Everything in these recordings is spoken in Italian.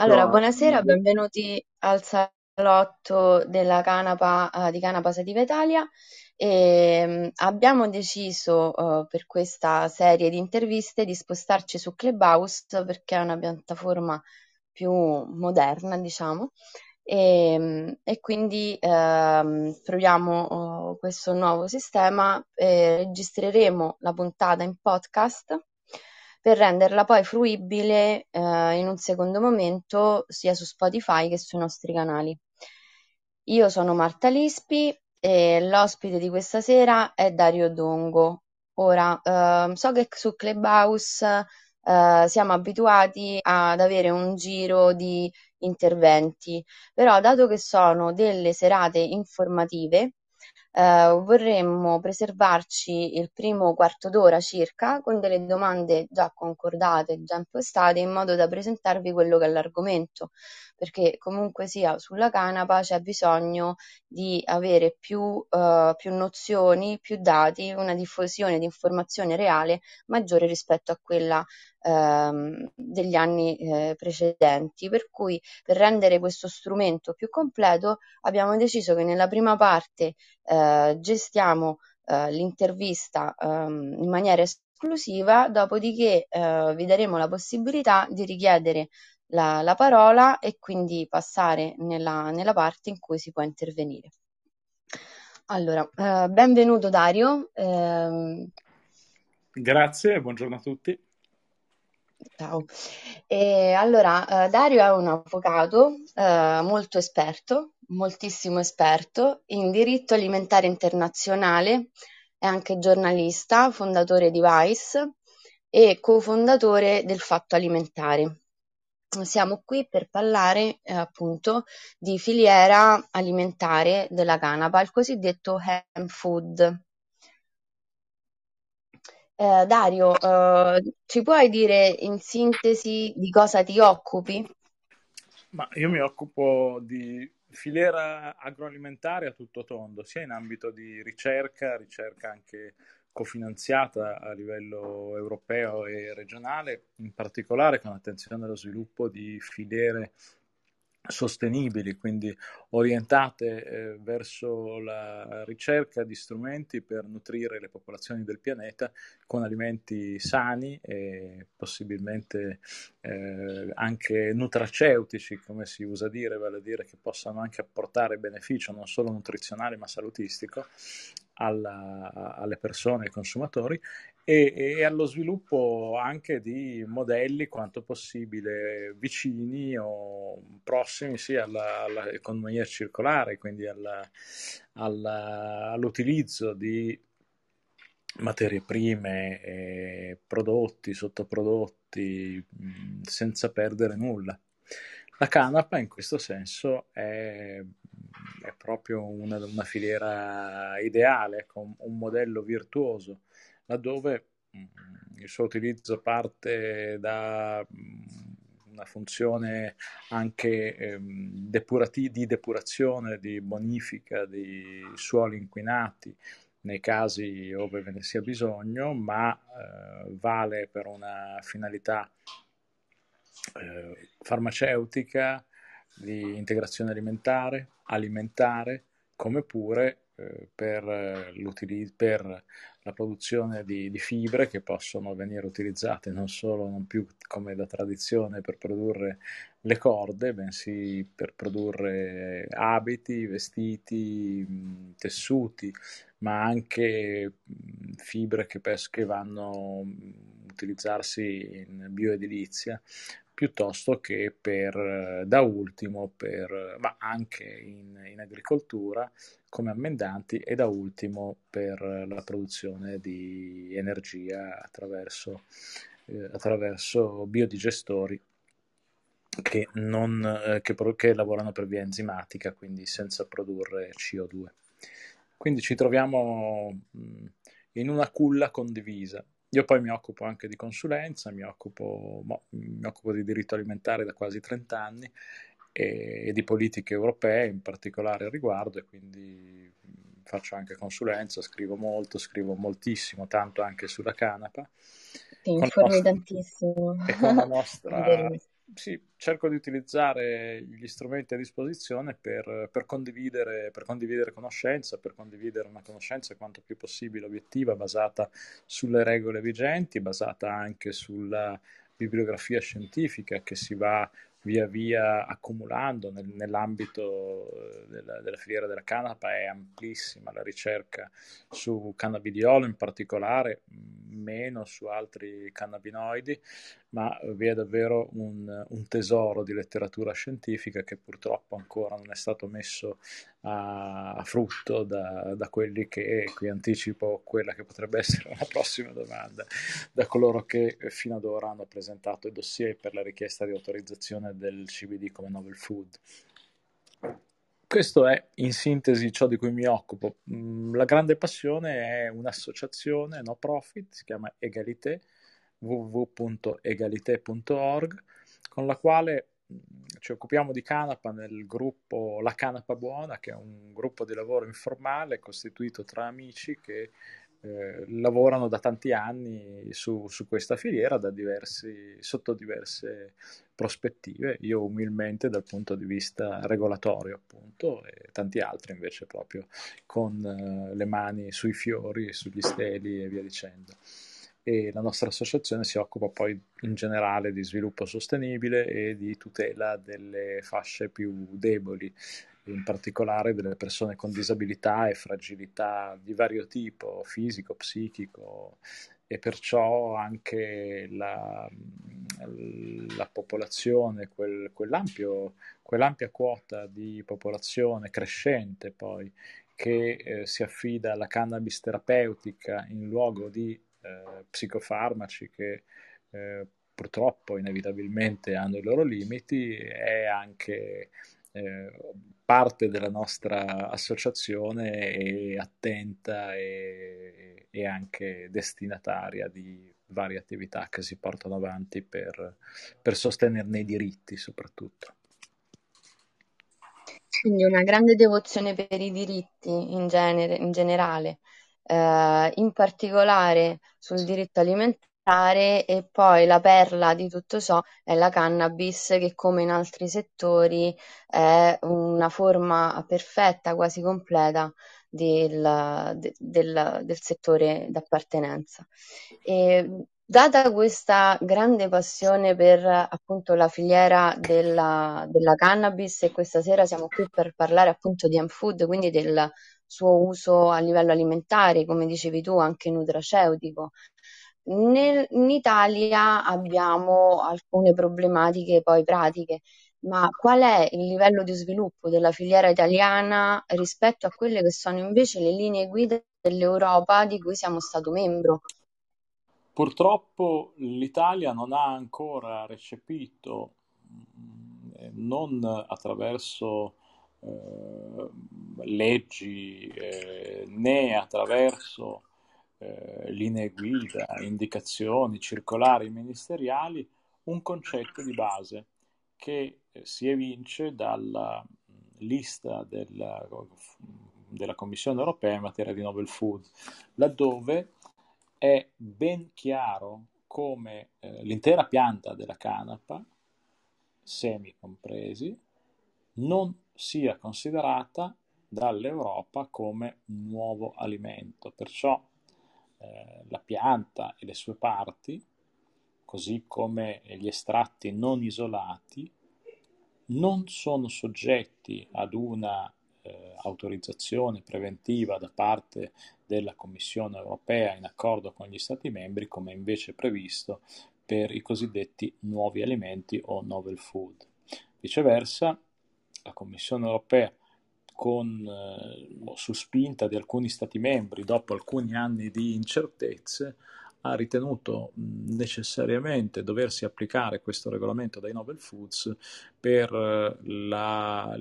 Allora, buonasera, benvenuti al salotto della Canapa, eh, di Canapa Sativa Italia. E, mm, abbiamo deciso eh, per questa serie di interviste di spostarci su Clubhouse perché è una piattaforma più moderna, diciamo, e, mm, e quindi ehm, proviamo oh, questo nuovo sistema. e registreremo la puntata in podcast per renderla poi fruibile eh, in un secondo momento sia su Spotify che sui nostri canali. Io sono Marta Lispi e l'ospite di questa sera è Dario Dongo. Ora, eh, so che su Clubhouse eh, siamo abituati ad avere un giro di interventi, però dato che sono delle serate informative, eh, vorremmo preservarci il primo quarto d'ora circa con delle domande già concordate, già impostate, in modo da presentarvi quello che è l'argomento, perché comunque sia sulla canapa c'è bisogno di avere più, eh, più nozioni, più dati, una diffusione di informazione reale maggiore rispetto a quella ehm, degli anni eh, precedenti. Per cui per rendere questo strumento più completo abbiamo deciso che nella prima parte eh, gestiamo eh, l'intervista ehm, in maniera esclusiva, dopodiché eh, vi daremo la possibilità di richiedere la, la parola e quindi passare nella, nella, parte in cui si può intervenire. Allora, eh, benvenuto Dario. Eh... Grazie, buongiorno a tutti. Ciao. E allora, eh, Dario è un avvocato eh, molto esperto, moltissimo esperto in diritto alimentare internazionale, è anche giornalista, fondatore di Vice e cofondatore del Fatto Alimentare. Siamo qui per parlare eh, appunto di filiera alimentare della canapa, il cosiddetto ham food. Eh, Dario, eh, ci puoi dire in sintesi di cosa ti occupi? Ma io mi occupo di filiera agroalimentare a tutto tondo, sia in ambito di ricerca, ricerca anche cofinanziata a livello europeo e regionale, in particolare con attenzione allo sviluppo di filiere sostenibili, quindi orientate eh, verso la ricerca di strumenti per nutrire le popolazioni del pianeta con alimenti sani e possibilmente eh, anche nutraceutici, come si usa dire, vale a dire che possano anche apportare beneficio non solo nutrizionale ma salutistico alla, alle persone, ai consumatori e, e, allo sviluppo anche di modelli quanto possibile vicini o prossimi alla, all'economia circolare, quindi alla, alla, all'utilizzo di materie prime, eh, prodotti, sottoprodotti, mh, senza perdere nulla. La canapa in questo senso è, è proprio una, una, filiera ideale, con un modello virtuoso laddove mm, il suo utilizzo parte da mm, una funzione anche ehm, depurati- di depurazione, di bonifica di suoli inquinati nei casi dove ve ne sia bisogno, ma eh, vale per una finalità eh, farmaceutica, di integrazione alimentare, alimentare, come pure eh, per, per, la produzione di, di, fibre che possono venire utilizzate non solo, non più come da tradizione per produrre le corde, bensì per produrre abiti, vestiti, tessuti, ma anche fibre che, che vanno a utilizzarsi in bioedilizia piuttosto che per, da ultimo, per, ma anche in, in agricoltura come ammendanti e da ultimo per la produzione di energia attraverso, eh, attraverso biodigestori che, non, eh, che, che, lavorano per via enzimatica, quindi senza produrre CO2. Quindi ci troviamo mh, in una culla condivisa. Io poi mi occupo anche di consulenza, mi occupo, mo, mi occupo di diritto alimentare da quasi 30 anni e, e di politiche europee in particolare al riguardo e quindi faccio anche consulenza, scrivo molto, scrivo moltissimo, tanto anche sulla canapa. Ti informi nostra, tantissimo. E con la nostra sì, cerco di utilizzare gli strumenti a disposizione per, per, condividere, per, condividere, conoscenza, per condividere una conoscenza quanto più possibile obiettiva, basata sulle regole vigenti, basata anche sulla bibliografia scientifica che si va via via accumulando nel, nell'ambito eh, della, della, filiera della canapa. È amplissima la ricerca su cannabidiolo in particolare, meno su altri cannabinoidi, ma vi è davvero un, un, tesoro di letteratura scientifica che purtroppo ancora non è stato messo a, a frutto da, da, quelli che, qui anticipo quella che potrebbe essere una prossima domanda, da coloro che fino ad ora hanno presentato i dossier per la richiesta di autorizzazione del CBD come novel food. Questo è in sintesi ciò di cui mi occupo. Mm, la grande passione è un'associazione no profit, si chiama Egalité, www.egalité.org, con la quale mm, ci occupiamo di canapa nel gruppo La Canapa Buona, che è un gruppo di lavoro informale costituito tra amici che eh, lavorano da tanti anni su, su questa filiera diversi, sotto diverse prospettive, io umilmente dal punto di vista regolatorio appunto e tanti altri invece proprio con eh, le mani sui fiori, sugli steli e via dicendo. E la nostra associazione si occupa poi in generale di sviluppo sostenibile e di tutela delle fasce più deboli in particolare delle persone con disabilità e fragilità di vario tipo, fisico, psichico, e perciò anche la, la popolazione, quel, quell'ampio, quell'ampia quota di popolazione crescente poi che eh, si affida alla cannabis terapeutica in luogo di eh, psicofarmaci che eh, purtroppo inevitabilmente hanno i loro limiti, è anche eh, parte della nostra associazione è attenta e, e, anche destinataria di varie attività che si portano avanti per, per sostenerne i diritti soprattutto. Quindi una grande devozione per i diritti in, genere, in generale, eh, in particolare sul diritto alimentare e poi la perla di tutto ciò è la cannabis che come in altri settori è una forma perfetta, quasi completa del, del, del settore d'appartenenza. E, data questa grande passione per appunto la filiera della, della cannabis e questa sera siamo qui per parlare appunto di Amfood, quindi del suo uso a livello alimentare, come dicevi tu, anche nutraceutico. Nel, in Italia abbiamo alcune problematiche poi pratiche, ma qual è il livello di sviluppo della filiera italiana rispetto a quelle che sono invece le linee guida dell'Europa di cui siamo stato membro? Purtroppo l'Italia non ha ancora recepito, mm, non attraverso eh, leggi eh, né attraverso eh, linee guida, indicazioni, circolari ministeriali, un concetto di base che eh, si evince dalla lista della, della Commissione europea in materia di novel food, laddove è ben chiaro come eh, l'intera pianta della canapa, semi compresi, non sia considerata dall'Europa come un nuovo alimento. Perciò eh, la pianta e le sue parti, così come gli estratti non isolati, non sono soggetti ad una eh, autorizzazione preventiva da parte della Commissione europea in accordo con gli Stati membri, come invece previsto per i cosiddetti nuovi alimenti o novel food. Viceversa, la Commissione europea con, eh, su spinta di alcuni Stati membri, dopo alcuni anni di incertezze, ha ritenuto necessariamente doversi applicare questo regolamento dai Novel Foods per, eh, la,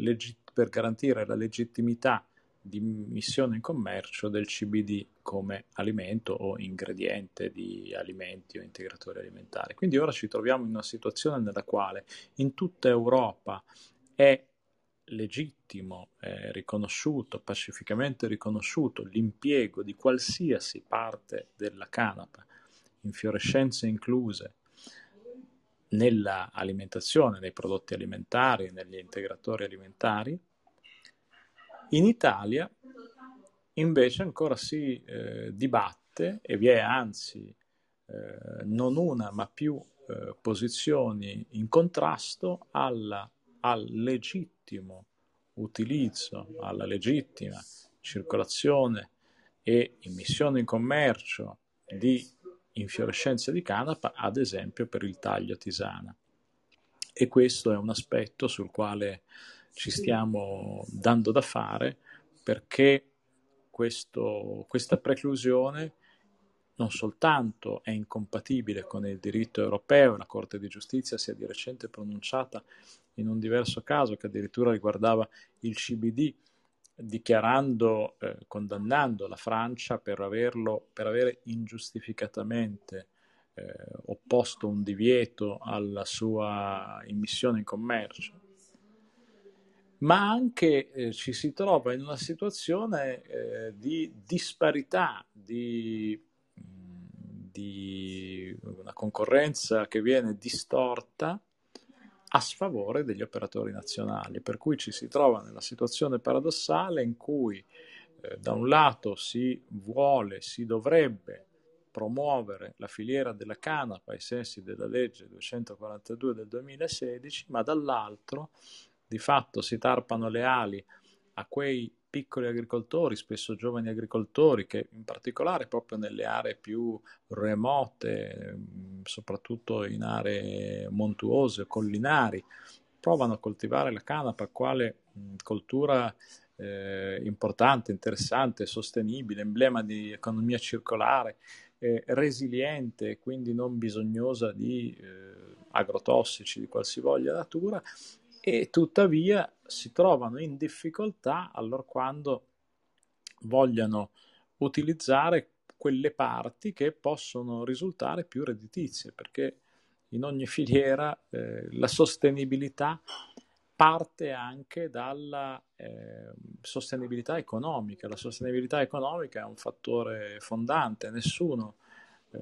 per garantire la legittimità di missione in commercio del CBD come alimento o ingrediente di alimenti o integratori alimentari. Quindi ora ci troviamo in una situazione nella quale in tutta Europa è legittimo, eh, riconosciuto, pacificamente riconosciuto l'impiego di qualsiasi parte della canapa, infiorescenze incluse, nella alimentazione, nei prodotti alimentari, negli integratori alimentari. In Italia invece ancora si eh, dibatte e vi è anzi eh, non una ma più eh, posizioni in contrasto alla, al legittimo utilizzo, alla legittima circolazione e immissione in commercio di infiorescenze di canapa, ad esempio per il taglio tisana. E questo è un aspetto sul quale ci stiamo dando da fare perché questo, questa preclusione non soltanto è incompatibile con il diritto europeo, la Corte di giustizia si è di recente pronunciata in un diverso caso che addirittura riguardava il CBD, dichiarando, eh, condannando la Francia per, averlo, per avere ingiustificatamente eh, opposto un divieto alla sua immissione in commercio. Ma anche eh, ci si trova in una situazione eh, di disparità, di, di una concorrenza che viene distorta a sfavore degli operatori nazionali, per cui ci si trova nella situazione paradossale in cui eh, da un lato si vuole, si dovrebbe promuovere la filiera della canapa ai sensi della legge 242 del 2016, ma dall'altro di fatto si tarpano le ali a quei piccoli agricoltori, spesso giovani agricoltori, che in particolare proprio nelle aree più remote, mm, soprattutto in aree montuose, collinari, provano a coltivare la canapa quale mm, coltura eh, importante, interessante, sostenibile, emblema di economia circolare, eh, resiliente, quindi non bisognosa di eh, agrotossici di qualsivoglia natura e tuttavia si trovano in difficoltà allorquando vogliano utilizzare quelle parti che possono risultare più redditizie, perché in ogni filiera eh, la sostenibilità parte anche dalla eh, sostenibilità economica. La sostenibilità economica è un fattore fondante, nessuno eh,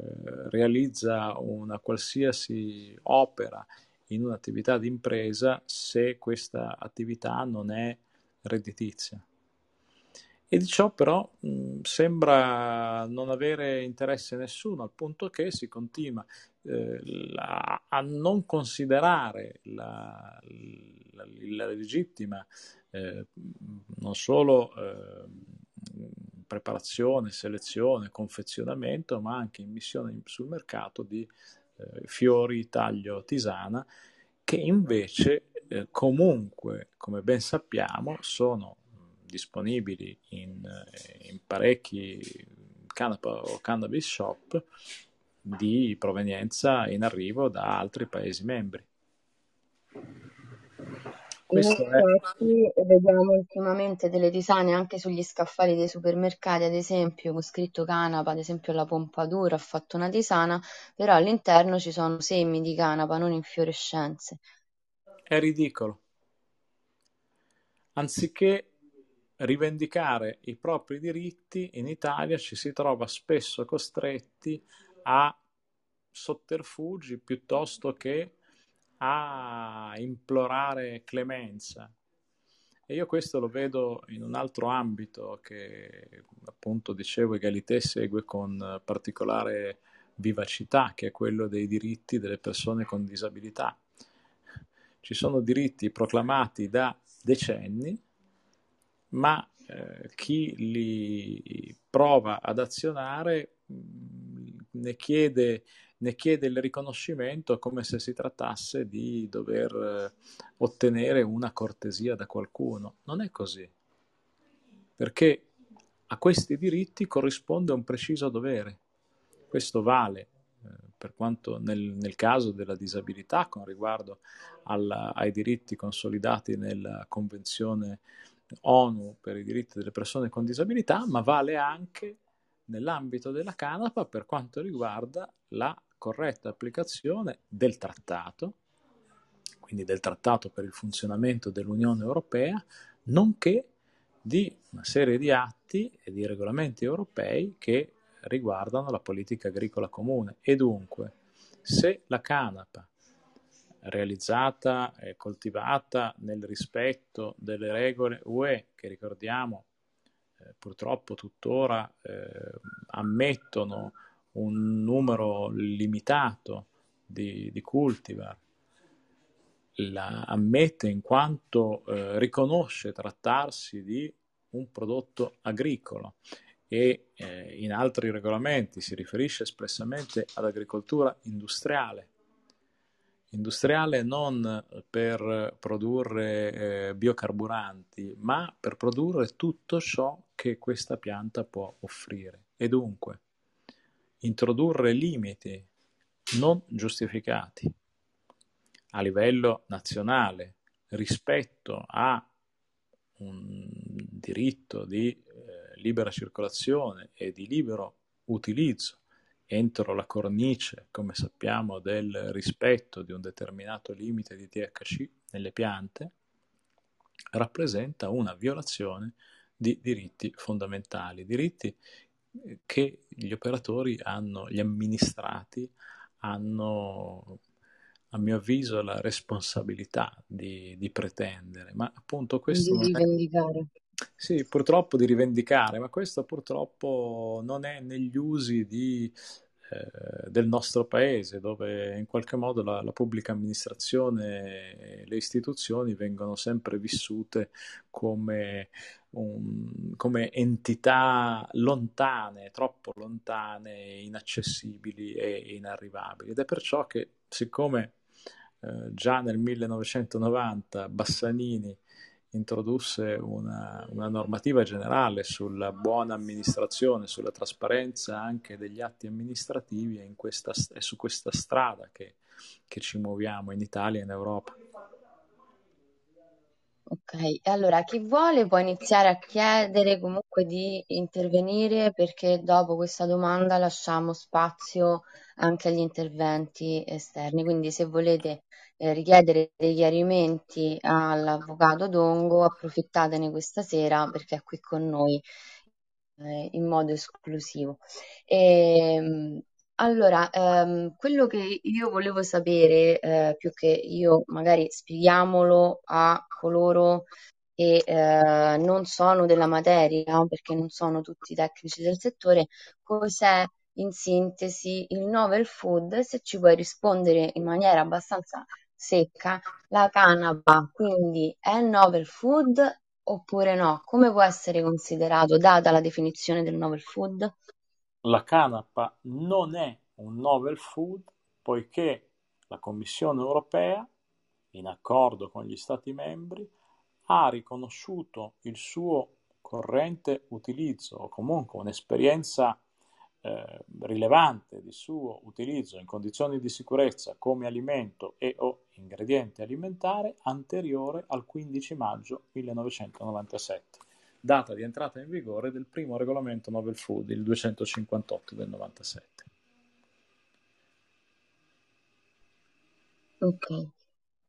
realizza una qualsiasi opera in un'attività di impresa se questa attività non è redditizia. E di ciò però mh, sembra non avere interesse nessuno, al punto che si continua eh, la, a non considerare la, la, la legittima eh, non solo eh, preparazione, selezione, confezionamento, ma anche immissione sul mercato di eh, fiori, taglio, tisana, che invece eh, comunque, come ben sappiamo, sono disponibili in, eh, in parecchi canapa o cannabis shop di provenienza in arrivo da altri Paesi membri. Questo Infatti è... vediamo ultimamente delle tisane anche sugli scaffali dei supermercati, ad esempio, con scritto canapa, ad esempio la pompadour ha fatto una tisana, però all'interno ci sono semi di canapa, non infiorescenze. È ridicolo. Anziché rivendicare i propri diritti, in Italia ci si trova spesso costretti a sotterfugi piuttosto che a implorare clemenza. E io questo lo vedo in un altro ambito che appunto dicevo Egalité segue con particolare vivacità, che è quello dei diritti delle persone con disabilità. Ci sono diritti proclamati da decenni, ma eh, chi li prova ad azionare ne chiede ne chiede il riconoscimento come se si trattasse di dover eh, ottenere una cortesia da qualcuno. Non è così, perché a questi diritti corrisponde un preciso dovere. Questo vale eh, per quanto nel, nel, caso della disabilità con riguardo alla, ai diritti consolidati nella Convenzione ONU per i diritti delle persone con disabilità, ma vale anche nell'ambito della canapa per quanto riguarda la corretta applicazione del trattato, quindi del trattato per il funzionamento dell'Unione Europea, nonché di una serie di atti e di regolamenti europei che riguardano la politica agricola comune. E dunque, se la canapa realizzata e coltivata nel rispetto delle regole UE che ricordiamo eh, purtroppo tuttora eh, ammettono un numero limitato di, di cultivar, la ammette in quanto eh, riconosce trattarsi di un prodotto agricolo e eh, in altri regolamenti si riferisce espressamente ad agricoltura industriale. Industriale non per produrre eh, biocarburanti, ma per produrre tutto ciò che questa pianta può offrire. E dunque, introdurre limiti non giustificati a livello nazionale rispetto a un diritto di eh, libera circolazione e di libero utilizzo entro la cornice, come sappiamo, del rispetto di un determinato limite di THC nelle piante, rappresenta una violazione di diritti fondamentali, diritti che gli operatori hanno, gli amministrati hanno a mio avviso, la responsabilità di, di pretendere, ma appunto questo... Di rivendicare. È... Sì, purtroppo di rivendicare, ma questo purtroppo non è negli usi di, eh, del nostro paese, dove in qualche modo la, la, pubblica amministrazione e le istituzioni vengono sempre vissute come, un, come entità lontane, troppo lontane, inaccessibili e inarrivabili. Ed è perciò che, siccome eh, già nel 1990 Bassanini introdusse una, una, normativa generale sulla buona amministrazione, sulla trasparenza anche degli atti amministrativi è, questa, è su questa strada che, che ci muoviamo in Italia e in Europa. Ok, allora chi vuole può iniziare a chiedere comunque di intervenire perché dopo questa domanda lasciamo spazio anche agli interventi esterni. Quindi se volete eh, richiedere dei chiarimenti all'avvocato Dongo, approfittatene questa sera perché è qui con noi eh, in modo esclusivo. E, ehm, allora, ehm, quello che io volevo sapere, eh, più che io magari spieghiamolo a coloro che eh, non sono della materia, perché non sono tutti tecnici del settore, cos'è in sintesi il novel food, se ci puoi rispondere in maniera abbastanza secca, la canapa quindi è novel food oppure no? Come può essere considerato, data la definizione del novel food? la canapa non è un novel food poiché la Commissione europea, in accordo con gli Stati membri, ha riconosciuto il suo corrente utilizzo o comunque un'esperienza eh, rilevante di suo utilizzo in condizioni di sicurezza come alimento e o ingrediente alimentare anteriore al 15 maggio 1997 data di entrata in vigore del primo regolamento Novel Food, il 258 del 97. Ok,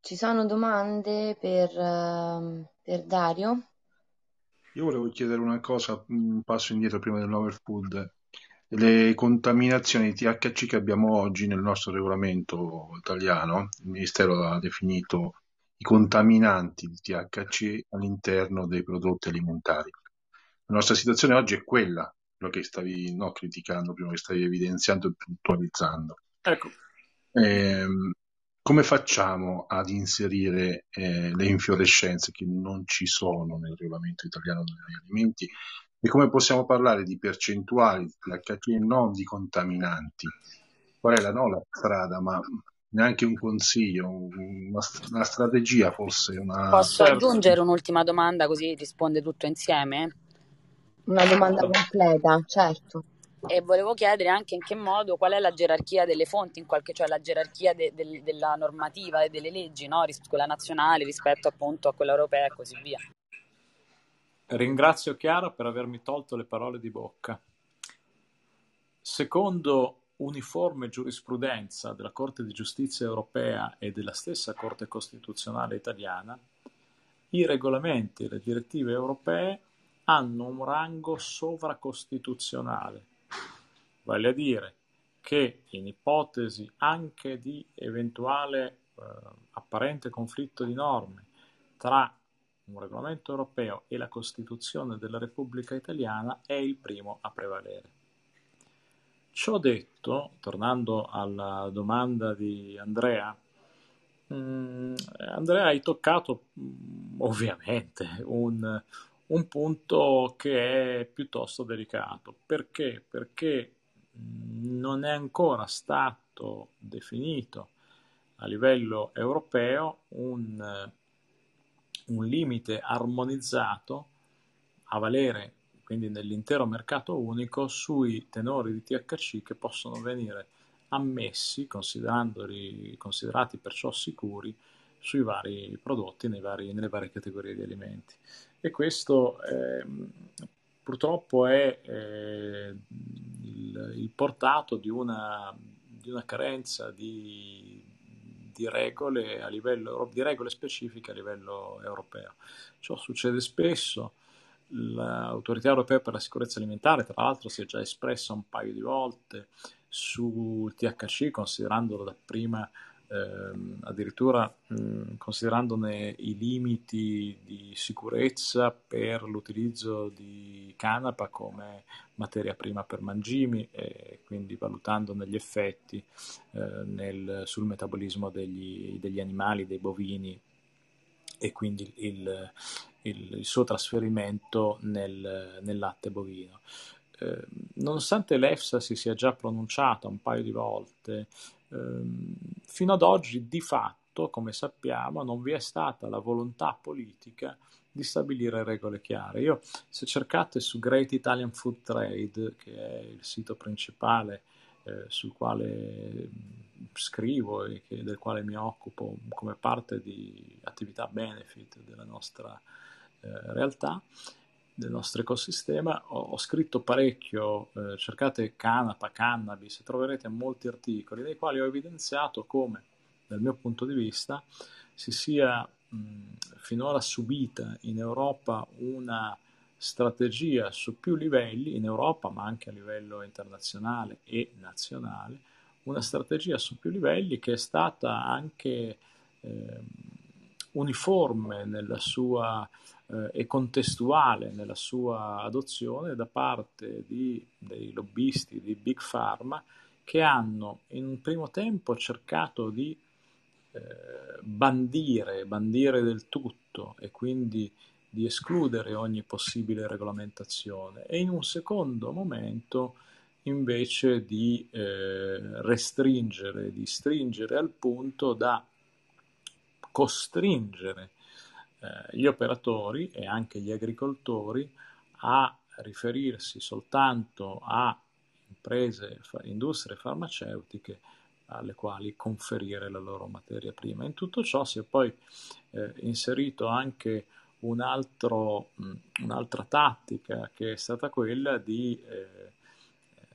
ci sono domande per, uh, per Dario? Io volevo chiedere una cosa, un passo indietro prima del Novel Food. Le contaminazioni di THC che abbiamo oggi nel nostro regolamento italiano, il Ministero ha definito i contaminanti di THC all'interno dei prodotti alimentari. La nostra situazione oggi è quella, quello che stavi no, criticando prima, che stavi evidenziando e puntualizzando. Ecco. Eh, come facciamo ad inserire eh, le infiorescenze che non ci sono nel regolamento italiano degli alimenti e come possiamo parlare di percentuali di THC e non di contaminanti? Qual è la, no, la strada, ma neanche un consiglio, una, una strategia forse. Una... Posso certo. aggiungere un'ultima domanda così risponde tutto insieme? Una domanda completa, certo. E volevo chiedere anche in che modo, qual è la gerarchia delle fonti, in qualche, cioè la gerarchia de, de, della normativa e delle leggi, no? quella nazionale rispetto appunto a quella europea e così via. Ringrazio Chiara per avermi tolto le parole di bocca. Secondo uniforme giurisprudenza della Corte di giustizia europea e della stessa Corte costituzionale italiana, i regolamenti e le direttive europee hanno un rango sovracostituzionale, vale a dire che in ipotesi anche di eventuale eh, apparente conflitto di norme tra un regolamento europeo e la Costituzione della Repubblica Italiana è il primo a prevalere. Ciò detto, tornando alla domanda di Andrea, mh, mm, Andrea hai toccato mh, mm, ovviamente un, un, punto che è piuttosto delicato. Perché? Perché mm, non è ancora stato definito a livello europeo un un limite armonizzato a valere quindi nell'intero mercato unico sui tenori di THC che possono venire ammessi, considerati perciò sicuri, sui vari prodotti, vari, nelle varie categorie di alimenti. E questo eh, purtroppo è eh, il, il, portato di una, di una carenza di, di regole, a livello, di regole specifiche a livello europeo. Ciò succede spesso. L'autorità europea per la sicurezza alimentare, tra l'altro, si è già espressa un paio di volte sul THC, considerandolo dapprima ehm, addirittura mh, considerandone i limiti di sicurezza per l'utilizzo di canapa come materia prima per mangimi e quindi valutandone gli effetti eh, nel, sul metabolismo degli, degli, animali, dei bovini e quindi il, il, il suo trasferimento nel, nel latte bovino. Eh, nonostante l'EFSA si sia già pronunciata un paio di volte fino ad oggi di fatto, come sappiamo, non vi è stata la volontà politica di stabilire regole chiare. Io, se cercate su Great Italian Food Trade, che è il sito principale eh, sul quale scrivo e che, del quale mi occupo come parte di attività benefit della nostra eh, realtà, del nostro ecosistema. Ho, ho scritto parecchio, eh, cercate canapa, cannabis, troverete molti articoli nei quali ho evidenziato come, dal mio punto di vista, si sia mh, finora subita in Europa una strategia su più livelli, in Europa ma anche a livello internazionale e nazionale, una strategia su più livelli che è stata anche eh, uniforme nella sua e contestuale nella sua adozione da parte di, dei lobbisti di Big Pharma che hanno in un primo tempo cercato di eh, bandire, bandire del tutto e quindi di escludere ogni possibile regolamentazione. E in un secondo momento invece di eh, restringere, di stringere al punto da costringere eh, gli operatori e anche gli agricoltori a riferirsi soltanto a imprese, industrie farmaceutiche alle quali conferire la loro materia prima. In tutto ciò si è poi eh, inserito anche un altro, mh, un'altra tattica che è stata quella di, eh,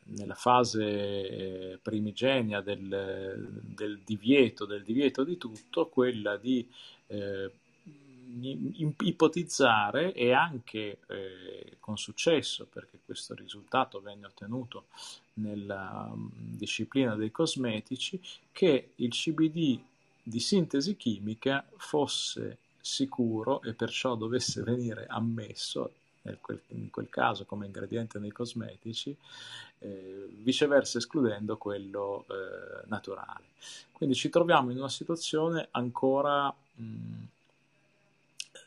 nella fase eh, primigenia del, del, divieto, del divieto di tutto, quella di eh, ipotizzare e anche eh, con successo, perché questo risultato venne ottenuto nella um, disciplina dei cosmetici, che il CBD di sintesi chimica fosse sicuro e perciò dovesse venire ammesso quel, in quel caso come ingrediente nei cosmetici, eh, viceversa escludendo quello eh, naturale. Quindi ci troviamo in una situazione ancora mh,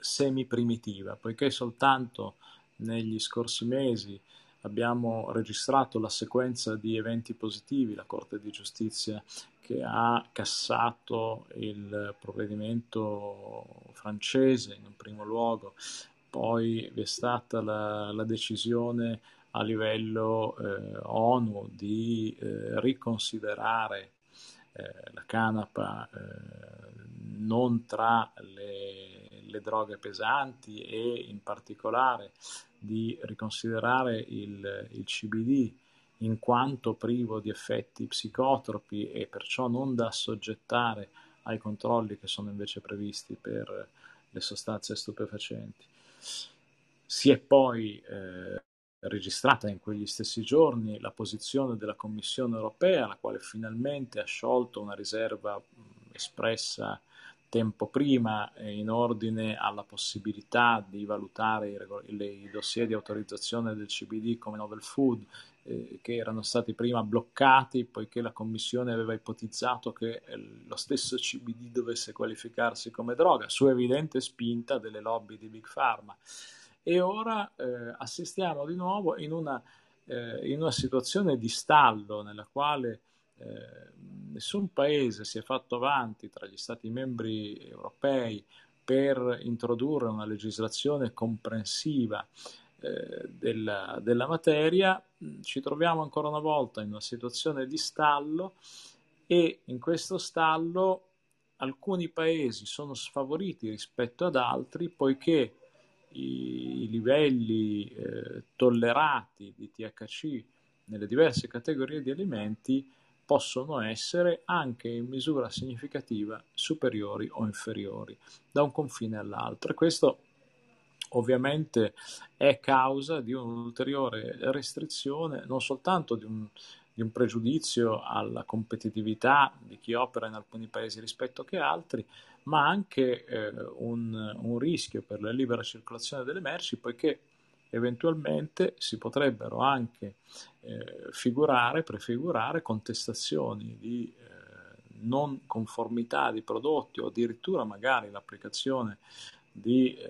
semi-primitiva, poiché soltanto negli scorsi mesi abbiamo registrato la sequenza di eventi positivi, la Corte di Giustizia che ha cassato il provvedimento francese in primo luogo, poi vi è stata la, la decisione a livello eh, ONU di eh, riconsiderare eh, la canapa eh, non tra le le droghe pesanti e in particolare di riconsiderare il, il CBD in quanto privo di effetti psicotropi e perciò non da assoggettare ai controlli che sono invece previsti per le sostanze stupefacenti. Si è poi eh, registrata in quegli stessi giorni la posizione della Commissione europea, la quale finalmente ha sciolto una riserva espressa tempo prima in ordine alla possibilità di valutare i dossier di autorizzazione del CBD come novel food eh, che erano stati prima bloccati poiché la Commissione aveva ipotizzato che eh, lo stesso CBD dovesse qualificarsi come droga, su evidente spinta delle lobby di Big Pharma. E ora eh, assistiamo di nuovo in una, eh, in una, situazione di stallo nella quale eh, nessun paese si è fatto avanti tra gli Stati membri europei per introdurre una legislazione comprensiva eh, della, della, materia, ci troviamo ancora una volta in una situazione di stallo e in questo stallo alcuni paesi sono sfavoriti rispetto ad altri poiché i, i livelli eh, tollerati di THC nelle diverse categorie di alimenti possono essere anche in misura significativa superiori o inferiori da un confine all'altro. E questo ovviamente è causa di un'ulteriore restrizione non soltanto di un, di un, pregiudizio alla competitività di chi opera in alcuni paesi rispetto che altri, ma anche eh, un, un rischio per la libera circolazione delle merci, poiché eventualmente si potrebbero anche eh, figurare, prefigurare contestazioni di eh, non conformità di prodotti o addirittura magari l'applicazione di eh,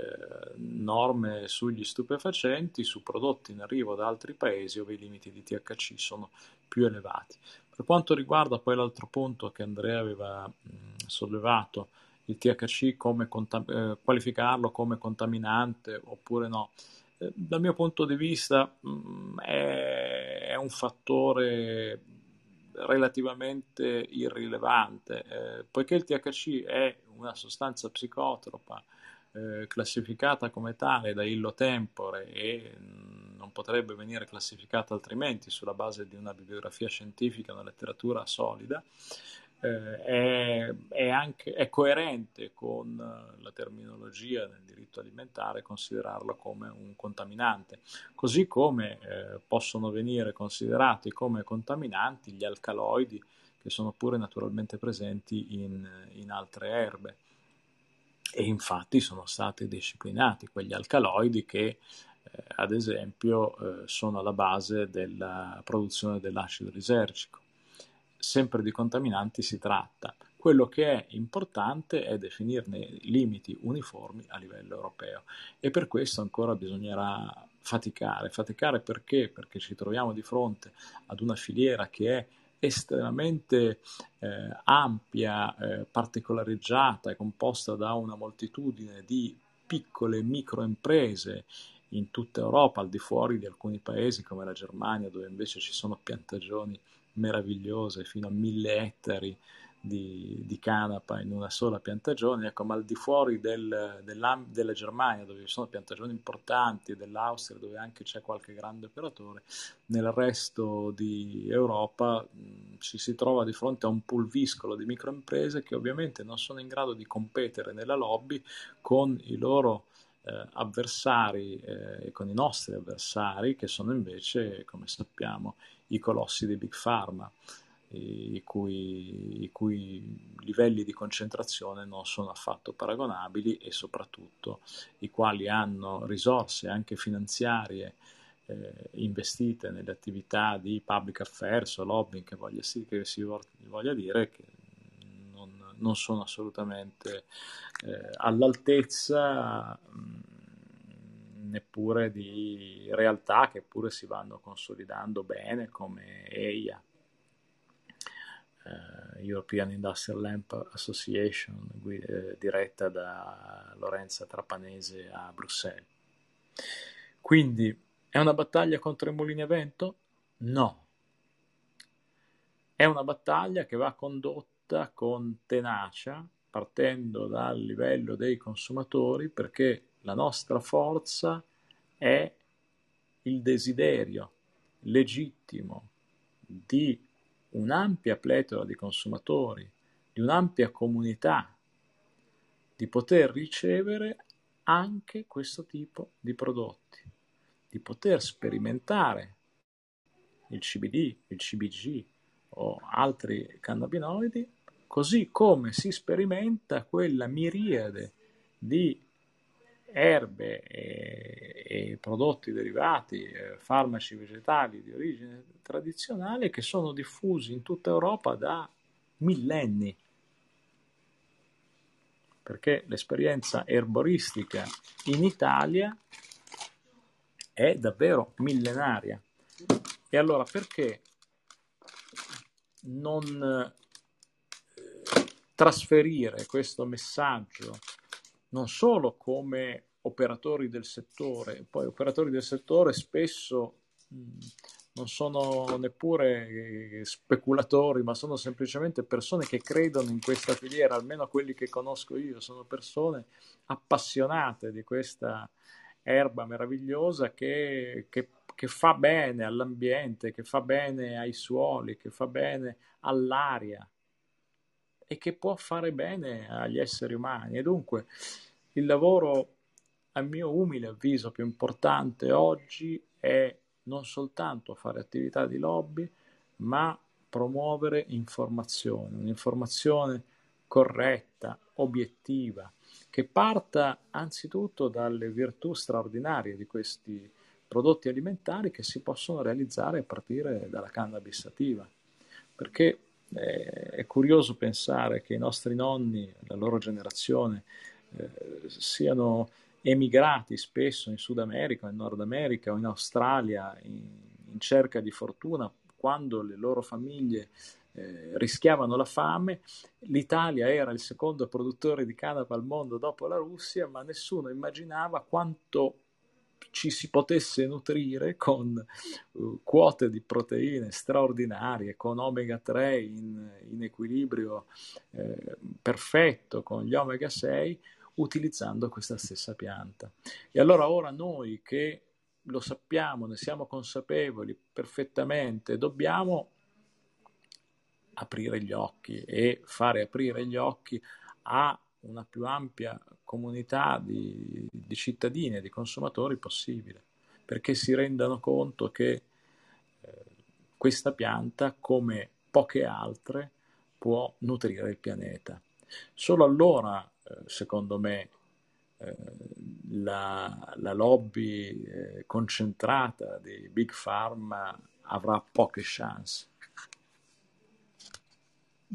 norme sugli stupefacenti su prodotti in arrivo da altri paesi dove i limiti di THC sono più elevati. Per quanto riguarda poi l'altro punto che Andrea aveva mh, sollevato, il THC come contam- eh, qualificarlo come contaminante oppure no, dal mio punto di vista mh, è, è, un fattore relativamente irrilevante, eh, poiché il THC è una sostanza psicotropa eh, classificata come tale da illo tempore e non potrebbe venire classificata altrimenti sulla base di una bibliografia scientifica, una letteratura solida, eh, è, è, anche, è coerente con la terminologia del diritto alimentare considerarlo come un contaminante, così come eh, possono venire considerati come contaminanti gli alcaloidi che sono pure naturalmente presenti in, in altre erbe e infatti sono stati disciplinati quegli alcaloidi che eh, ad esempio eh, sono alla base della produzione dell'acido lisergico. Sempre di contaminanti si tratta. Quello che è importante è definirne limiti uniformi a livello europeo e per questo ancora bisognerà faticare. Faticare perché? Perché ci troviamo di fronte ad una filiera che è estremamente eh, ampia, eh, particolareggiata e composta da una moltitudine di piccole microimprese in tutta Europa, al di fuori di alcuni paesi come la Germania, dove invece ci sono piantagioni meravigliose fino a mille ettari di, di, canapa in una sola piantagione, ecco, ma al di fuori del, della Germania, dove ci sono piantagioni importanti, dell'Austria, dove anche c'è qualche grande operatore, nel resto di Europa mh, ci si trova di fronte a un pulviscolo di microimprese che ovviamente non sono in grado di competere nella lobby con i loro eh, avversari e eh, con i nostri avversari, che sono invece, come sappiamo, i colossi di Big Pharma i cui, i cui, livelli di concentrazione non sono affatto paragonabili e soprattutto i quali hanno risorse anche finanziarie eh, investite nelle attività di public affairs o lobbying che, voglia, che si voglia dire che non, sono assolutamente eh, all'altezza mh, neppure di realtà che pure si vanno consolidando bene come EIA uh, European Industrial Lamp Association, guida, diretta da Lorenza Trapanese a Bruxelles. Quindi è una battaglia contro i mulini a vento? No. È una battaglia che va condotta con tenacia, partendo dal livello dei consumatori, perché la nostra forza è il desiderio legittimo di un'ampia pletora di consumatori, di un'ampia comunità, di poter ricevere anche questo tipo di prodotti, di poter sperimentare il CBD, il CBG o altri cannabinoidi così come si sperimenta quella miriade di erbe e, e prodotti derivati, eh, farmaci vegetali di origine tradizionale che sono diffusi in tutta Europa da millenni. Perché l'esperienza erboristica in Italia è davvero millenaria. E allora perché non trasferire questo messaggio non solo come operatori del settore, poi operatori del settore spesso non sono neppure eh, speculatori, ma sono semplicemente persone che credono in questa filiera, almeno quelli che conosco io, sono persone appassionate di questa erba meravigliosa che, che, che fa bene all'ambiente, che fa bene ai suoli, che fa bene all'aria e che può fare bene agli esseri umani. E dunque il lavoro, a mio umile avviso, più importante oggi è non soltanto fare attività di lobby, ma promuovere informazione, un'informazione corretta, obiettiva, che parta anzitutto dalle virtù straordinarie di questi prodotti alimentari che si possono realizzare a partire dalla cannabis sativa. Perché è curioso pensare che i nostri nonni, la loro generazione, eh, siano emigrati spesso in Sud America, in Nord America o in Australia in, in cerca di fortuna quando le loro famiglie eh, rischiavano la fame. L'Italia era il secondo produttore di canapa al mondo dopo la Russia, ma nessuno immaginava quanto ci si potesse nutrire con uh, quote di proteine straordinarie, con omega 3 in, in equilibrio eh, perfetto con gli omega 6 utilizzando questa stessa pianta. E allora ora noi che lo sappiamo, ne siamo consapevoli perfettamente, dobbiamo aprire gli occhi e fare aprire gli occhi a una più ampia comunità di, di cittadini e di consumatori possibile, perché si rendano conto che eh, questa pianta, come poche altre, può nutrire il pianeta. Solo allora eh, secondo me, eh, la, la, lobby concentrata di Big Pharma avrà poche chance.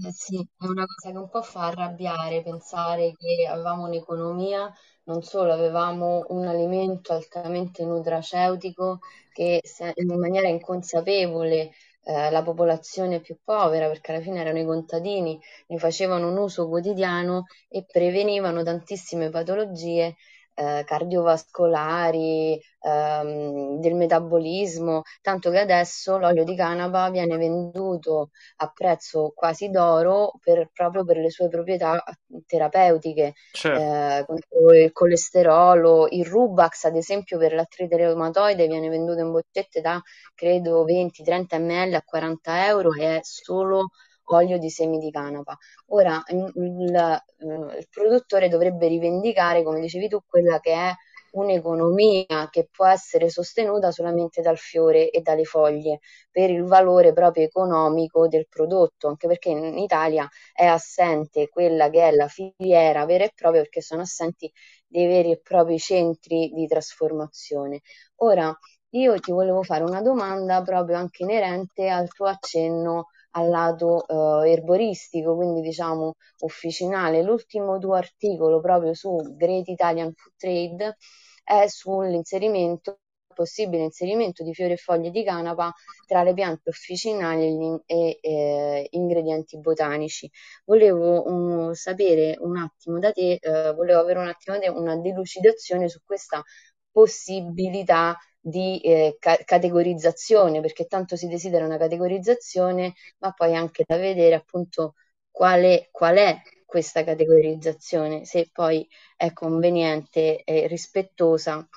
Eh sì, è una cosa che un po' fa arrabbiare pensare che avevamo un'economia, non solo avevamo un alimento altamente nutraceutico che in maniera inconsapevole eh, la popolazione più povera, perché alla fine erano i contadini, ne facevano un uso quotidiano e prevenivano tantissime patologie eh, cardiovascolari, ehm, del metabolismo, tanto che adesso l'olio di canapa viene venduto a prezzo quasi d'oro per, proprio per le sue proprietà terapeutiche, certo. eh, contro il colesterolo, il Rubax ad esempio per l'artrite reumatoide viene venduto in boccette da credo 20-30 ml a 40 euro e è solo olio di semi di canapa. Ora il, eh, il produttore dovrebbe rivendicare, come dicevi tu, quella che è un'economia che può essere sostenuta solamente dal fiore e dalle foglie per il valore proprio economico del prodotto, anche perché in Italia è assente quella che è la filiera vera e propria perché sono assenti dei veri e propri centri di trasformazione. Ora, io ti volevo fare una domanda proprio anche inerente al tuo accenno al lato eh, erboristico, quindi diciamo officinale. L'ultimo tuo articolo proprio su Great Italian Food Trade è sull'inserimento possibile inserimento di fiori e foglie di canapa tra le piante officinali e eh, ingredienti botanici. Volevo um, sapere un attimo da te, eh, volevo avere un attimo da te una delucidazione su questa possibilità di eh, ca- categorizzazione, perché tanto si desidera una categorizzazione, ma poi anche da vedere appunto qual è, qual è questa categorizzazione, se poi è conveniente e rispettosa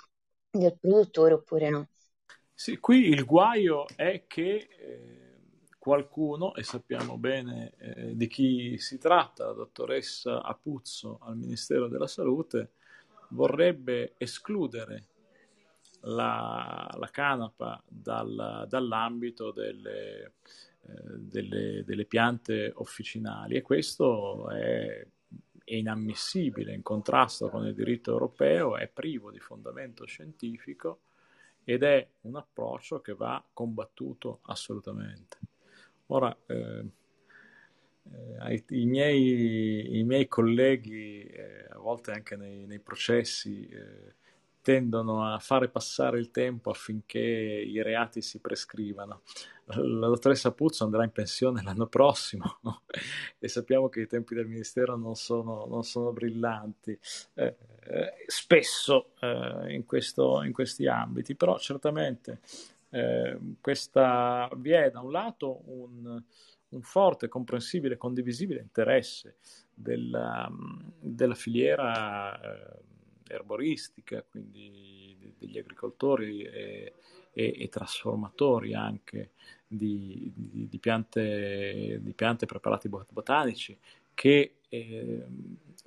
del produttore oppure no. Sì, qui il guaio è che eh, qualcuno, e sappiamo bene eh, di chi si tratta, la dottoressa Apuzzo al Ministero della Salute, vorrebbe escludere la, la canapa dal, dall'ambito delle, eh, delle, delle, piante officinali e questo è, è inammissibile, in contrasto con il diritto europeo, è privo di fondamento scientifico ed è un approccio che va combattuto assolutamente. Ora, eh, eh, i, miei, i, miei, colleghi, eh, a volte anche nei, nei processi, eh, tendono a fare passare il tempo affinché i reati si prescrivano. La dottoressa Puzzo andrà in pensione l'anno prossimo e sappiamo che i tempi del Ministero non sono, non sono brillanti eh, eh, spesso eh, in, questo, in, questi ambiti, però certamente eh, questa, vi è da un lato un, un forte, comprensibile, condivisibile interesse della, della filiera eh, erboristica, quindi degli agricoltori e, e, e trasformatori anche di, di, di, piante, di piante preparati botanici, che eh,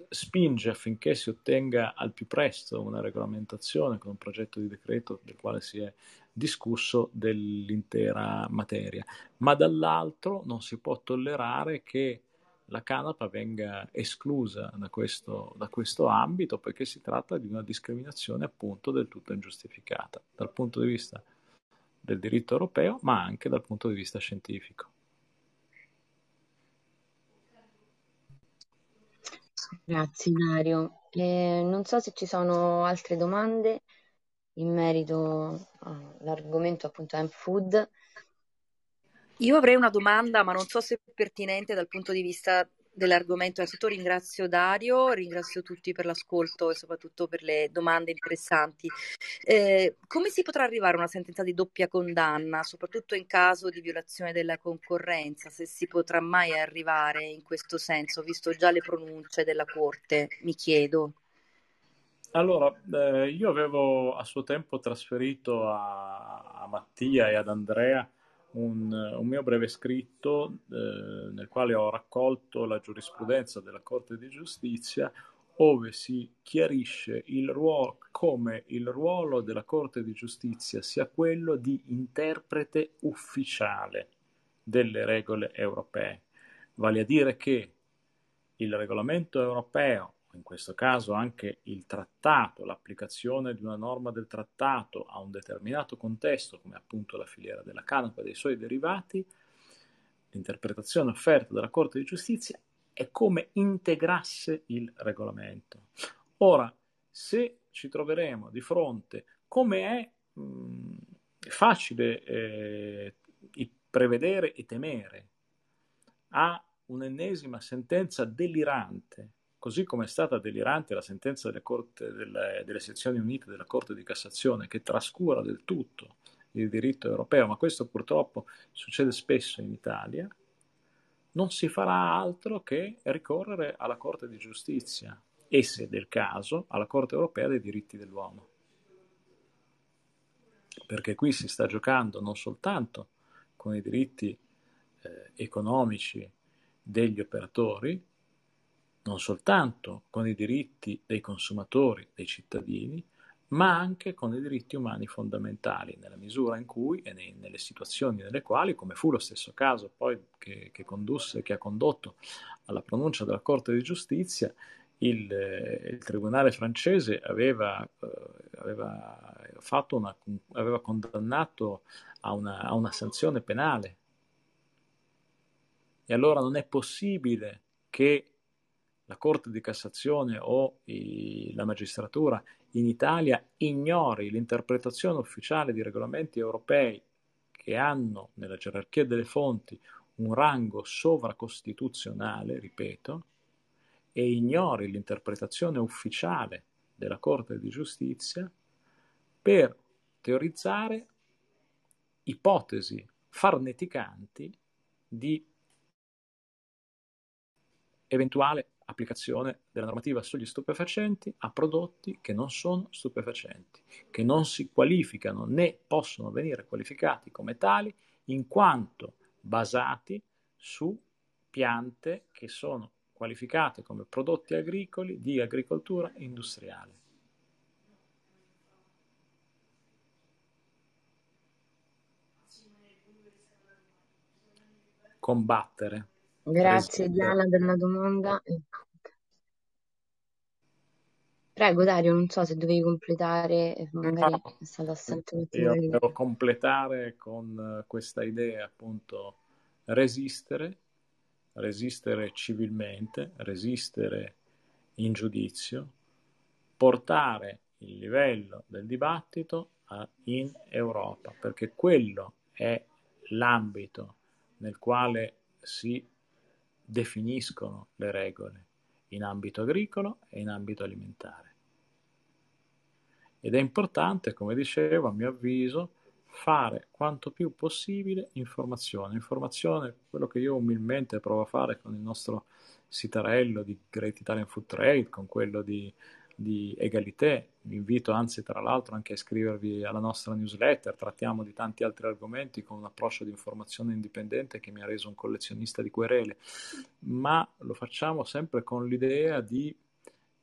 spinge affinché si ottenga al più presto una regolamentazione con un progetto di decreto del quale si è discusso dell'intera materia, ma dall'altro non si può tollerare che la canapa venga esclusa da questo, da questo ambito perché si tratta di una discriminazione appunto del tutto ingiustificata dal punto di vista del diritto europeo ma anche dal punto di vista scientifico. Grazie Dario. Eh, non so se ci sono altre domande in merito all'argomento appunto Hemp Food. Io avrei una domanda, ma non so se è pertinente dal punto di vista dell'argomento. Innanzitutto ringrazio Dario, ringrazio tutti per l'ascolto e soprattutto per le domande interessanti. Eh, come si potrà arrivare a una sentenza di doppia condanna, soprattutto in caso di violazione della concorrenza? Se si potrà mai arrivare in questo senso, visto già le pronunce della Corte, mi chiedo. Allora, eh, io avevo a suo tempo trasferito a, a Mattia e ad Andrea un, un mio breve scritto eh, nel quale ho raccolto la giurisprudenza della Corte di Giustizia ove si chiarisce il ruolo, come il ruolo della Corte di Giustizia sia quello di interprete ufficiale delle regole europee, vale a dire che il regolamento europeo in questo caso anche il trattato, l'applicazione di una norma del trattato a un determinato contesto, come appunto la filiera della canapa e dei suoi derivati, l'interpretazione offerta dalla Corte di Giustizia è come integrasse il regolamento. Ora, se ci troveremo di fronte, come è mh, facile eh, prevedere e temere, a un'ennesima sentenza delirante così come è stata delirante la sentenza delle, corte, delle, delle sezioni unite della Corte di Cassazione che trascura del tutto il diritto europeo, ma questo purtroppo succede spesso in Italia, non si farà altro che ricorrere alla Corte di Giustizia e, se del caso, alla Corte europea dei diritti dell'uomo. Perché qui si sta giocando non soltanto con i diritti eh, economici degli operatori, non soltanto con i diritti dei consumatori, dei cittadini, ma anche con i diritti umani fondamentali, nella misura in cui e nei, nelle situazioni nelle quali, come fu lo stesso caso poi che, che condusse, che ha condotto alla pronuncia della Corte di Giustizia, il, eh, il Tribunale francese aveva, eh, aveva, una, aveva, condannato a una, a una sanzione penale. E allora non è possibile che la Corte di Cassazione o i, la magistratura in Italia ignori l'interpretazione ufficiale di regolamenti europei che hanno nella gerarchia delle fonti un rango sovracostituzionale, ripeto, e ignori l'interpretazione ufficiale della Corte di Giustizia per teorizzare ipotesi farneticanti di eventuale applicazione della normativa sugli stupefacenti a prodotti che non sono stupefacenti, che non si qualificano né possono venire qualificati come tali in quanto basati su piante che sono qualificate come prodotti agricoli di agricoltura industriale. Combattere Grazie resistere. Diana per la domanda. Prego Dario, non so se dovevi completare, eh, magari No, è stato assente io devo completare con eh, questa idea, appunto, resistere, resistere civilmente, resistere in giudizio, portare il livello del dibattito a- in Europa, perché quello è l'ambito nel quale si definiscono le regole in ambito agricolo e in ambito alimentare. Ed è importante, come dicevo, a mio avviso, fare quanto più possibile informazione. Informazione, quello che io umilmente provo a fare con il nostro sitarello di Great Italian Food Trade, con quello di, di Egalité. Vi invito anzi, tra l'altro, anche a iscrivervi alla nostra newsletter. Trattiamo di tanti altri argomenti con un approccio di informazione indipendente che mi ha reso un collezionista di querele, ma lo facciamo sempre con l'idea di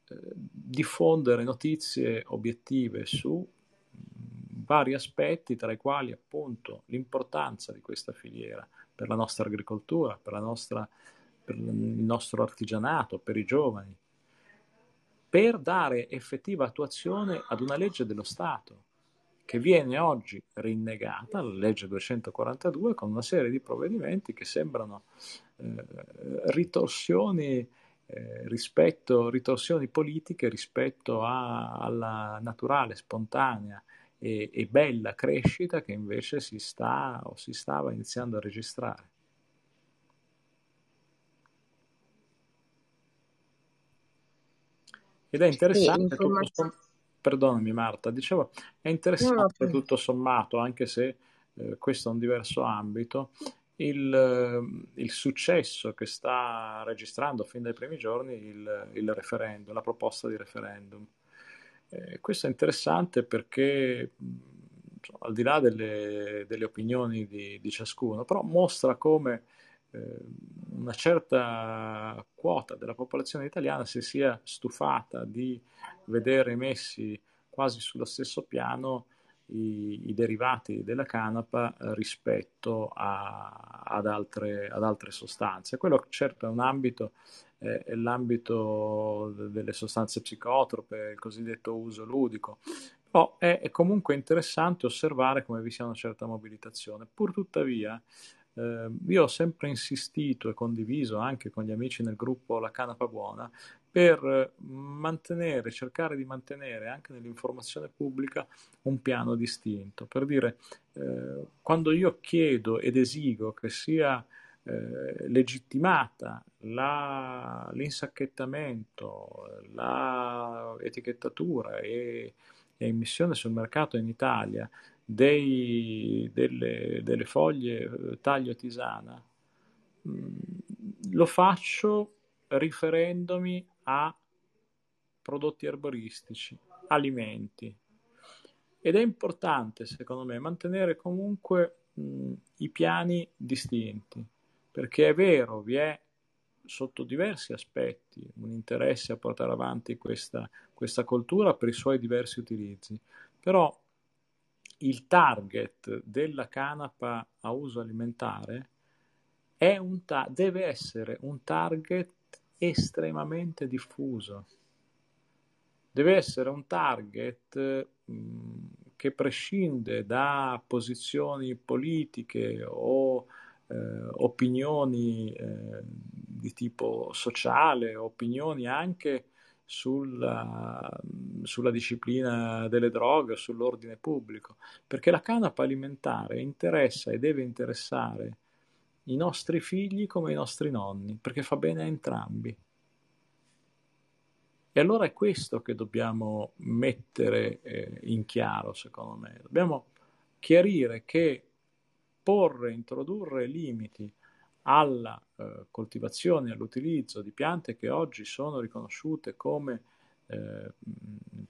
eh, diffondere notizie obiettive su vari aspetti, tra i quali appunto l'importanza di questa filiera per la nostra agricoltura, per, la nostra, per il nostro artigianato, per i giovani, per dare effettiva attuazione ad una legge dello Stato che viene oggi rinnegata, la legge 242, con una serie di provvedimenti che sembrano eh, ritorsioni, eh, rispetto, ritorsioni politiche rispetto a, alla naturale, spontanea e, e bella crescita che invece si sta o si stava iniziando a registrare. Ed è Sì, interessante tutto informazione. sommato, perdonami Marta, dicevo, è No, no, interessante prego. tutto sommato, anche se eh, questo è un diverso ambito, il, eh, il successo che sta registrando fin dai primi giorni il, il referendum, la proposta di referendum. Eh, questo è interessante perché, al di là delle, delle opinioni di, di ciascuno, però mostra come una certa quota della popolazione italiana si sia stufata di vedere messi quasi sullo stesso piano i, i derivati della canapa eh, rispetto a- ad altre, ad altre sostanze. Quello certo è un ambito, eh, è l'ambito de- delle sostanze psicotrope, il cosiddetto uso ludico, però è, è comunque interessante osservare come vi sia una certa mobilitazione. Pur tuttavia, eh, io ho sempre insistito e condiviso anche con gli amici nel gruppo La Canapa Buona per mantenere, cercare di mantenere anche nell'informazione pubblica un piano distinto. Per dire, eh, quando io chiedo ed esigo che sia eh, legittimata la, l'insacchettamento, la etichettatura e, e immissione sul mercato in Italia dei, delle, delle foglie eh, taglio tisana, mh, lo faccio riferendomi a prodotti erboristici, alimenti. Ed è importante, secondo me, mantenere comunque mh, i piani distinti, perché è vero, vi è sotto diversi aspetti un interesse a portare avanti questa, questa cultura per i suoi diversi utilizzi, però il target della canapa a uso alimentare ta- deve essere un target estremamente diffuso. Deve essere un target mh, che prescinde da posizioni politiche o eh, opinioni eh, di tipo sociale, opinioni anche sulla, sulla disciplina delle droghe sull'ordine pubblico, perché la canapa alimentare interessa e deve interessare i nostri figli come i nostri nonni, perché fa bene a entrambi. E allora è questo che dobbiamo mettere eh, in chiaro, secondo me. Dobbiamo chiarire che porre, introdurre limiti alla eh, coltivazione e all'utilizzo di piante che oggi sono riconosciute come eh,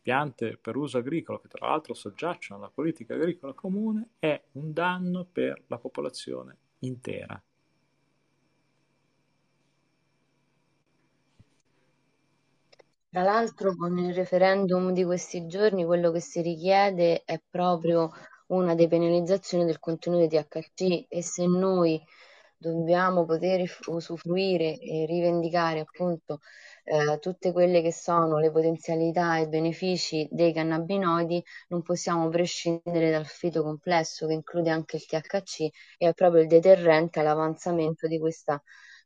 piante per uso agricolo, che tra l'altro soggiacciono alla politica agricola comune, è un danno per la popolazione intera. Tra l'altro con il referendum di questi giorni quello che si richiede è proprio una depenalizzazione del contenuto di THC e se noi dobbiamo poter usufruire e rivendicare appunto eh, tutte quelle che sono le potenzialità e i benefici dei cannabinoidi, non possiamo prescindere dal fito complesso che include anche il THC e è proprio il deterrente all'avanzamento di questa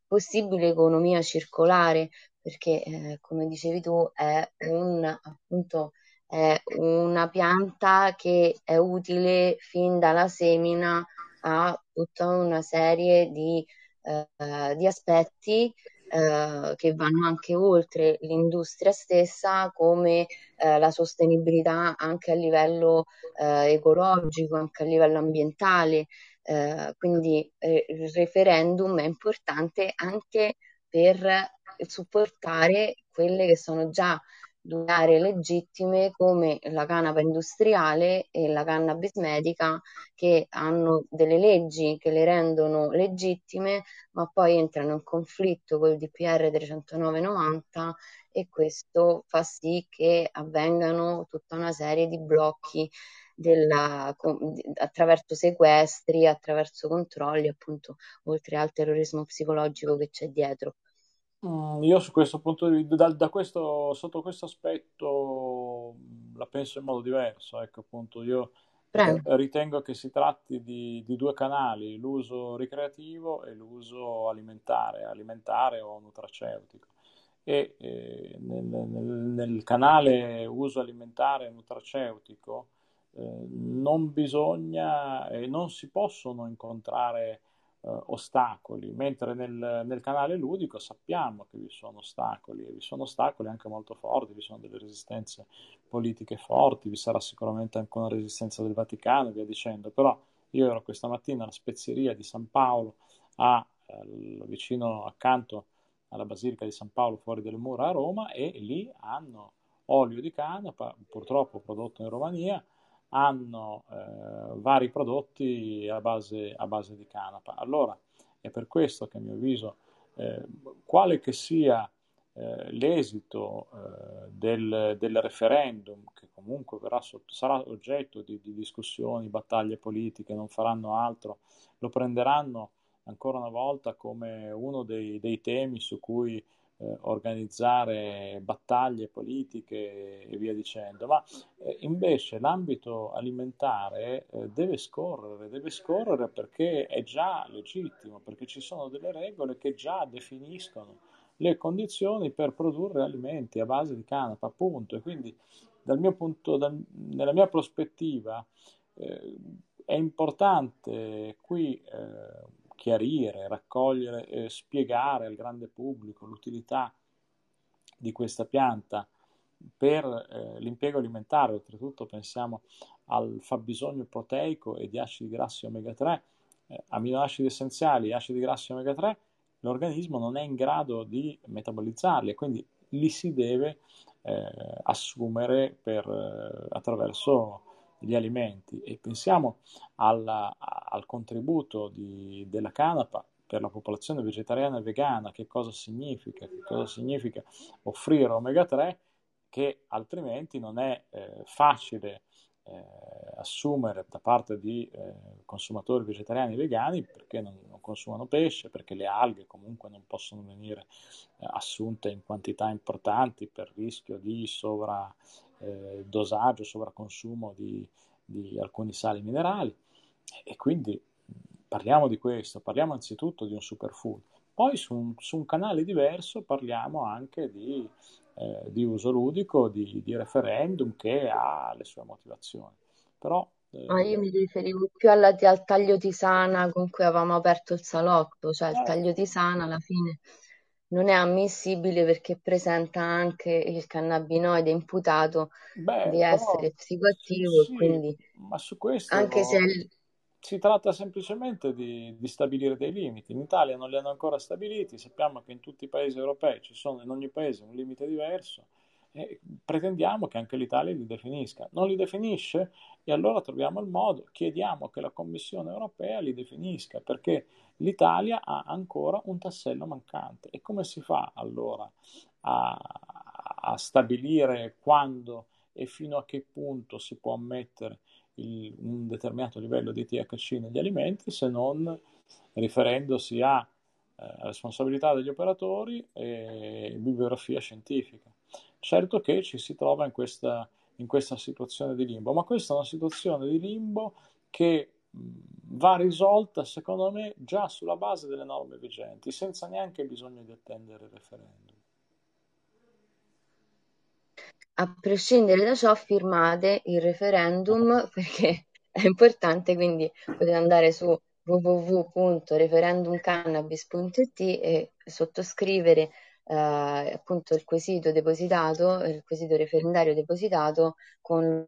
possibile economia circolare, perché eh, come dicevi tu è un appunto è una pianta che è utile fin dalla semina a tutta una serie di, eh, di aspetti eh, che vanno anche oltre l'industria stessa, come eh, la sostenibilità anche a livello eh, ecologico, anche a livello ambientale. Eh, quindi eh, il referendum è importante anche per supportare quelle che sono già due aree legittime come la canapa industriale e la cannabis medica che hanno delle leggi che le rendono legittime ma poi entrano in conflitto col DPR 309-90 e questo fa sì che avvengano tutta una serie di blocchi della, attraverso sequestri, attraverso controlli, appunto, oltre al terrorismo psicologico che c'è dietro. Mm, io su questo punto di vista, da, da questo, sotto questo aspetto mm, la penso in modo diverso. Ecco, appunto, io Prego. ritengo che si tratti di, di, due canali, l'uso ricreativo e l'uso alimentare, alimentare o nutraceutico. E eh, nel, nel, nel, canale uso alimentare e nutraceutico eh, non bisogna e non si possono incontrare ostacoli, mentre nel, nel, canale ludico sappiamo che vi sono ostacoli e vi sono ostacoli anche molto forti, vi sono delle resistenze politiche forti, vi sarà sicuramente anche una resistenza del Vaticano e via dicendo, però io ero questa mattina alla spezieria di San Paolo, a, eh, vicino accanto alla Basilica di San Paolo fuori delle mura a Roma e lì hanno olio di canapa, purtroppo prodotto in Romania, hanno eh, vari prodotti a base, a base, di canapa. Allora è per questo che a mio avviso, eh, quale che sia eh, l'esito eh, del, del, referendum, che comunque sotto, sarà oggetto di, di discussioni, battaglie politiche, non faranno altro, lo prenderanno ancora una volta come uno dei, dei temi su cui eh, organizzare battaglie politiche e via dicendo, ma eh, invece l'ambito alimentare eh, deve scorrere, deve scorrere perché è già legittimo, perché ci sono delle regole che già definiscono le condizioni per produrre alimenti a base di canapa, appunto, e quindi dal mio punto, dal, nella mia prospettiva, eh, è importante qui eh, chiarire, raccogliere e spiegare al grande pubblico l'utilità di questa pianta per eh, l'impiego alimentare, oltretutto pensiamo al fabbisogno proteico e di acidi grassi omega 3, eh, aminoacidi essenziali e acidi grassi omega 3, l'organismo non è in grado di metabolizzarli e quindi li si deve eh, assumere per, eh, attraverso gli alimenti e pensiamo alla, al contributo di, della canapa per la popolazione vegetariana e vegana, che cosa significa? Che cosa significa offrire omega 3 che altrimenti non è eh, facile eh, assumere da parte di eh, consumatori vegetariani e vegani perché non, non, consumano pesce, perché le alghe comunque non possono venire eh, assunte in quantità importanti per rischio di sovra, eh, dosaggio, sovracconsumo di, di alcuni sali minerali e quindi parliamo di questo, parliamo anzitutto di un superfood. Poi su un, su un canale diverso parliamo anche di, eh, di uso ludico, di, di, referendum che ha le sue motivazioni. Però, eh, ah, io mi riferivo più alla, al taglio tisana con cui avevamo aperto il salotto, cioè il eh. taglio tisana alla fine non è ammissibile perché presenta anche il cannabinoide imputato Beh, di essere psicoattivo sì, quindi ma su questo anche se si tratta semplicemente di, di, stabilire dei limiti. In Italia non li hanno ancora stabiliti, sappiamo che in tutti i paesi europei ci sono in ogni paese un limite diverso e pretendiamo che anche l'Italia li definisca. Non li definisce e allora troviamo il modo, chiediamo che la Commissione europea li definisca perché l'Italia ha ancora un tassello mancante. E come si fa allora a, a stabilire quando e fino a che punto si può ammettere il, un determinato livello di THC negli alimenti se non riferendosi a eh, responsabilità degli operatori e bibliografia scientifica. Certo che ci si trova in questa, in questa situazione di limbo, ma questa è una situazione di limbo che va risolta, secondo me, già sulla base delle norme vigenti, senza neanche bisogno di attendere il referendum. A prescindere da ciò, firmate il referendum perché è importante, quindi potete andare su www.referendumcannabis.it e sottoscrivere eh, appunto il quesito depositato, il quesito referendario depositato con